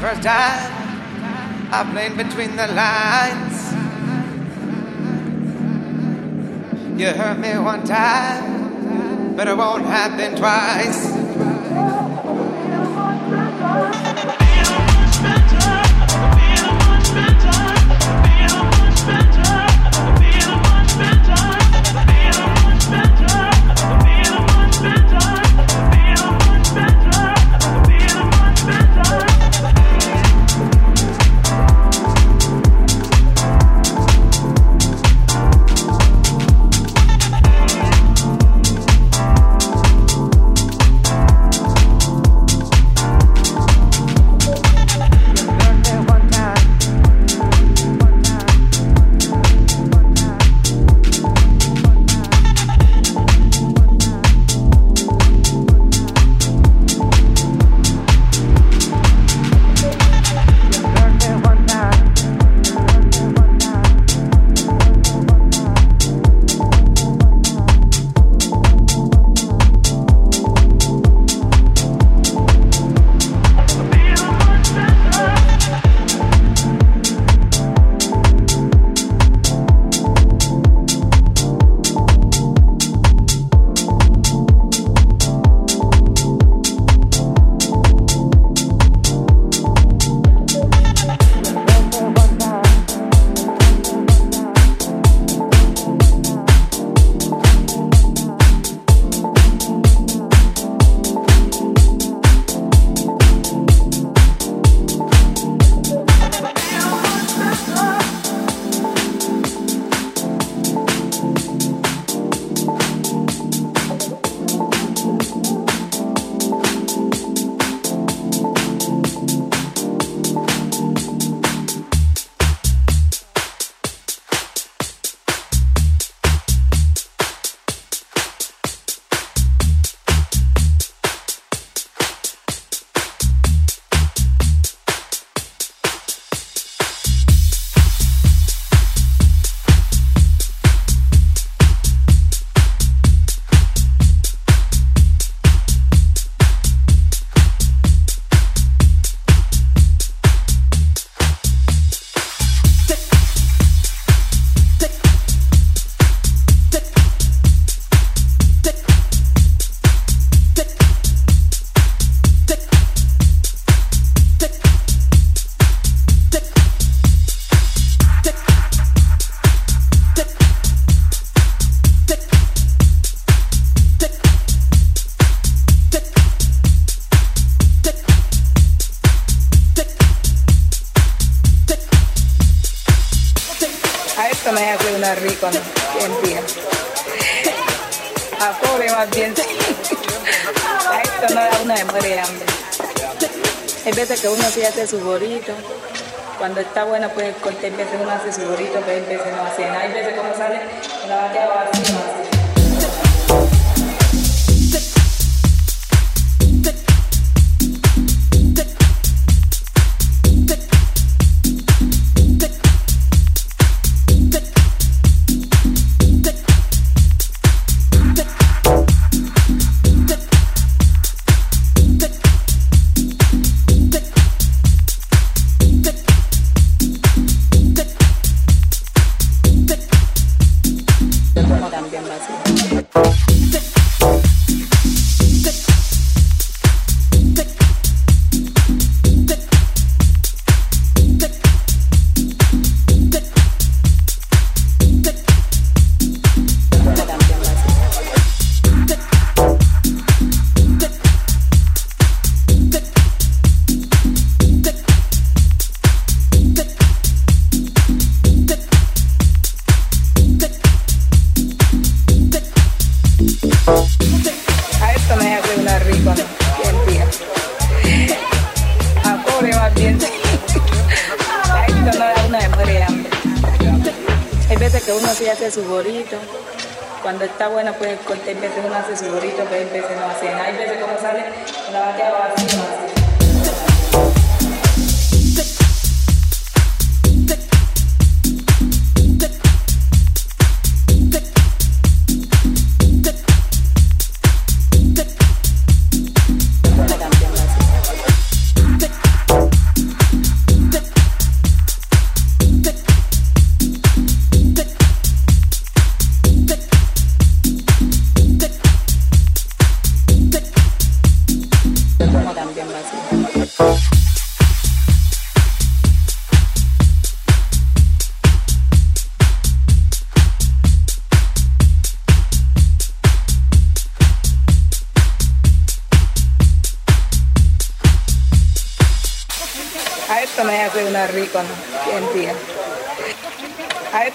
time. I played between the lines. You hurt me one time, but it won't happen twice. Su gorrito. Cuando está buena, pues cortar veces uno hace su pero hay veces no hace. Hay veces como sale una batea vacía, esto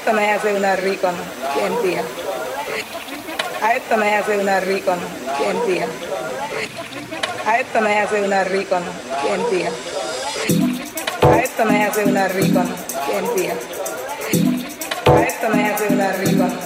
esto me hace una rico, ¿no? ¿Quién tía? A esto me hace una rico, ¿no? ¿Quién tía? A esto me hace una rico, ¿no? ¿Quién tía? A esto me hace una rico, ¿no? ¿Quién tía? A esto me hace una rico, ¿no?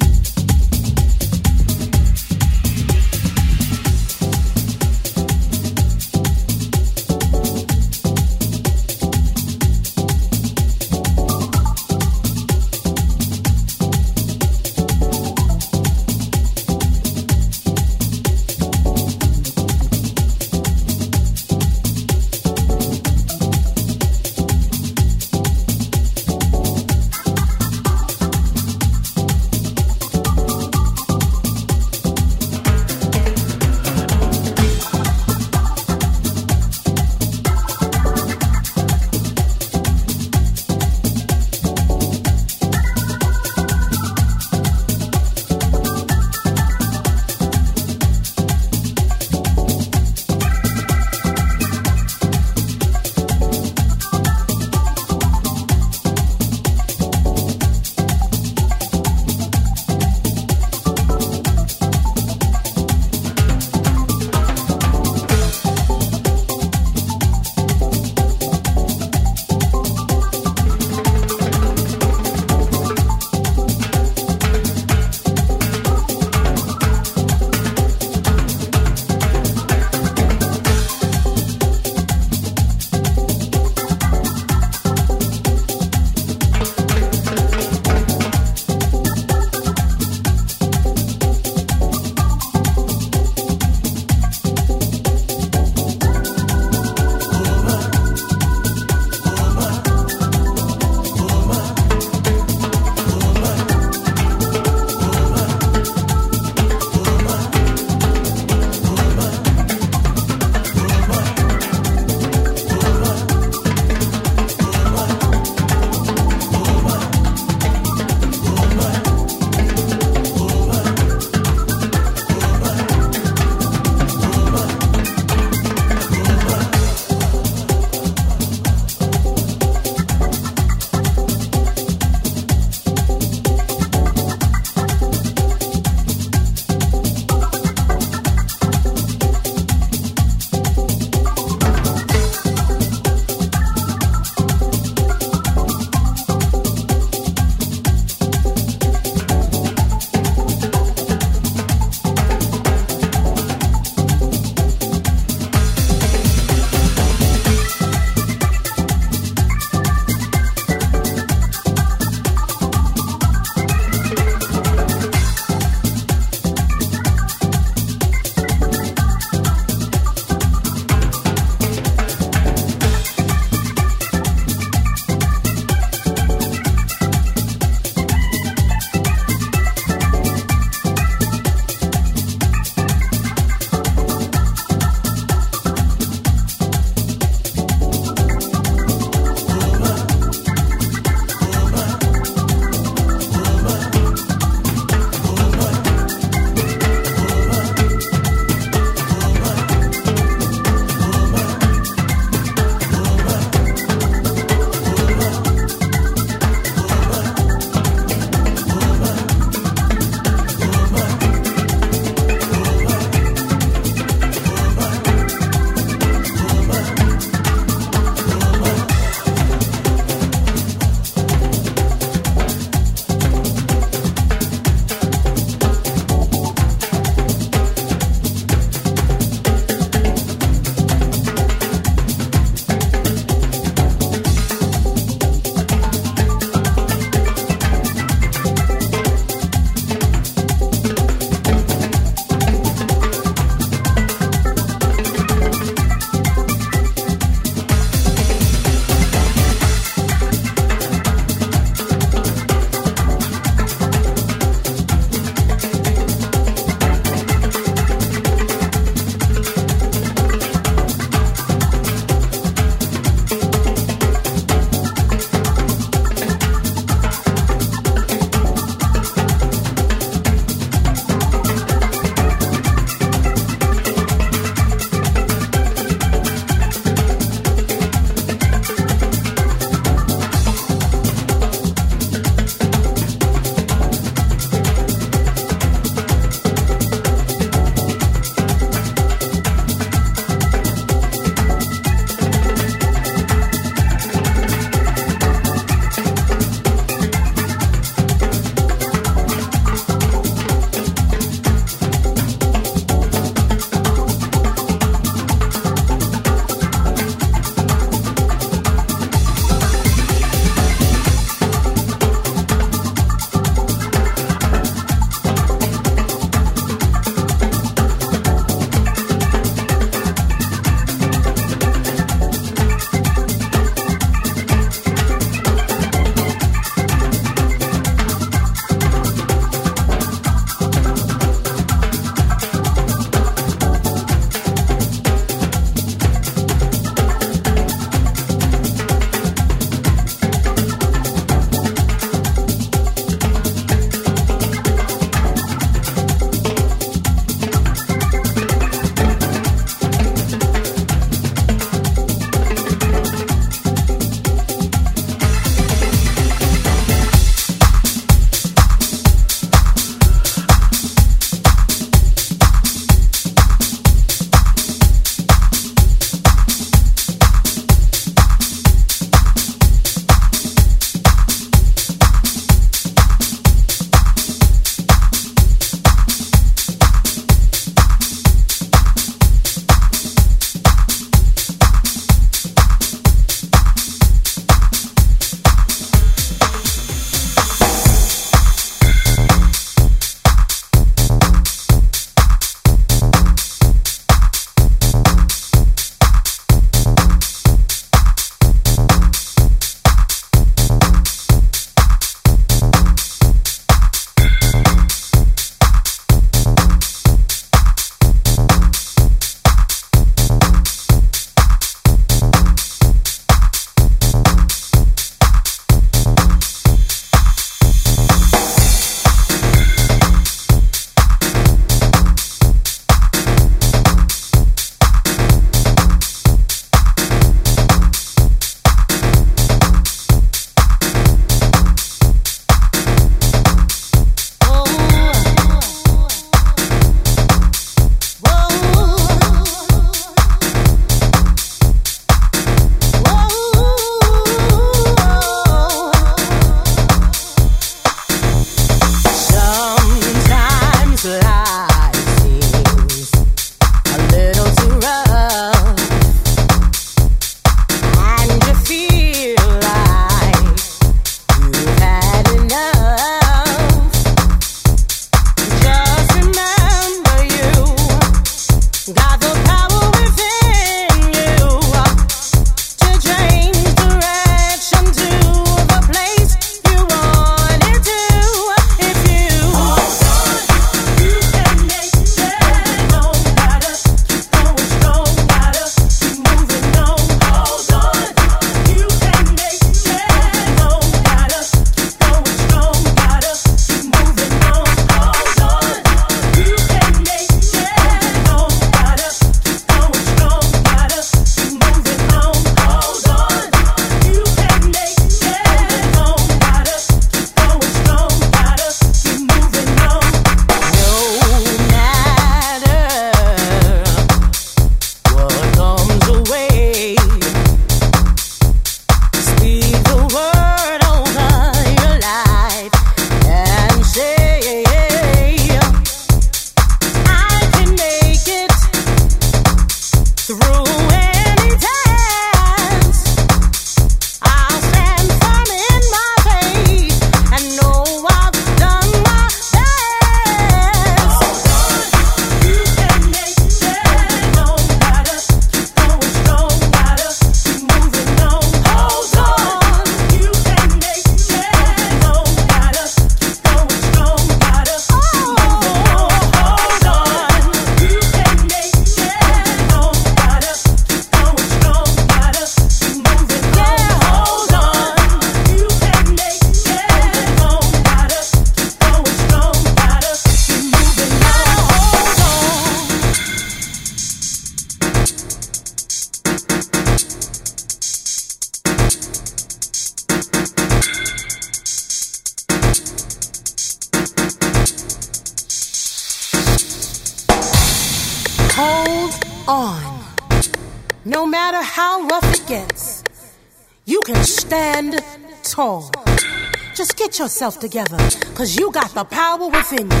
Get yourself together, cause you got the power within you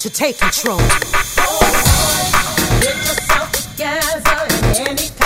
to take control. Oh, boy, get yourself together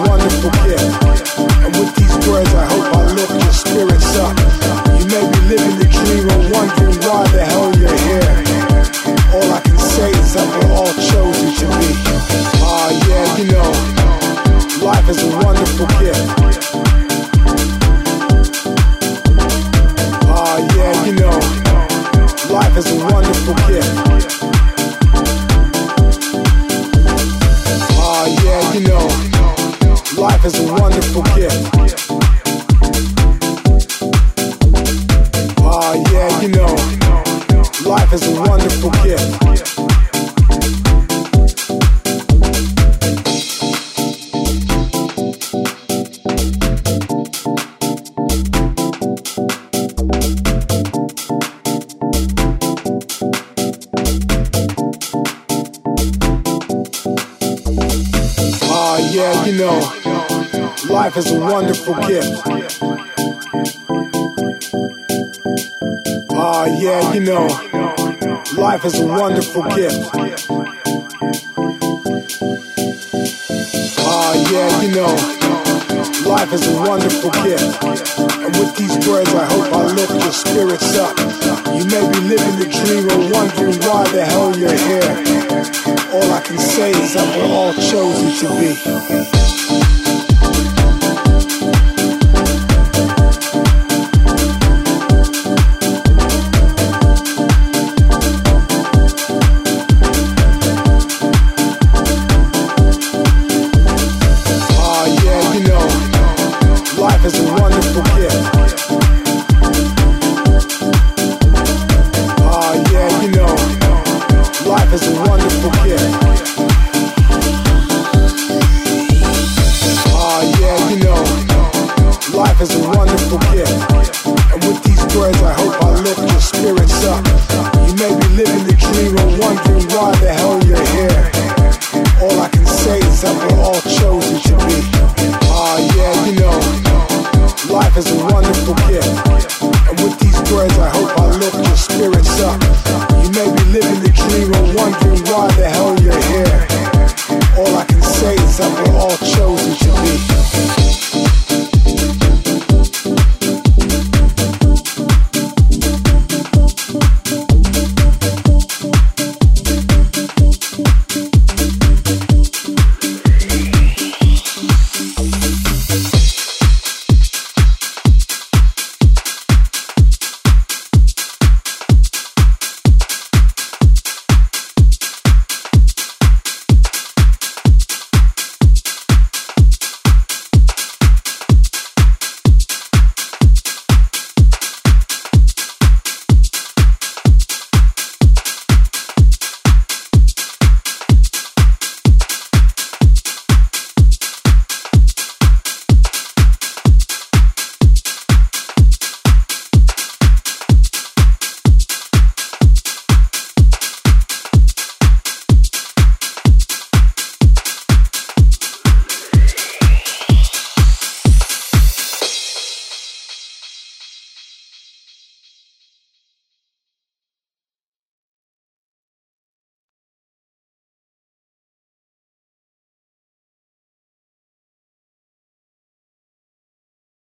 wonderful gift. And with these words, I forget. Ah, uh, yeah, you know, life is a wonderful gift. And with these words, I hope I lift your spirits up. You may be living the dream or wondering why the hell you're here. All I can say is that we're all chosen to be. as the way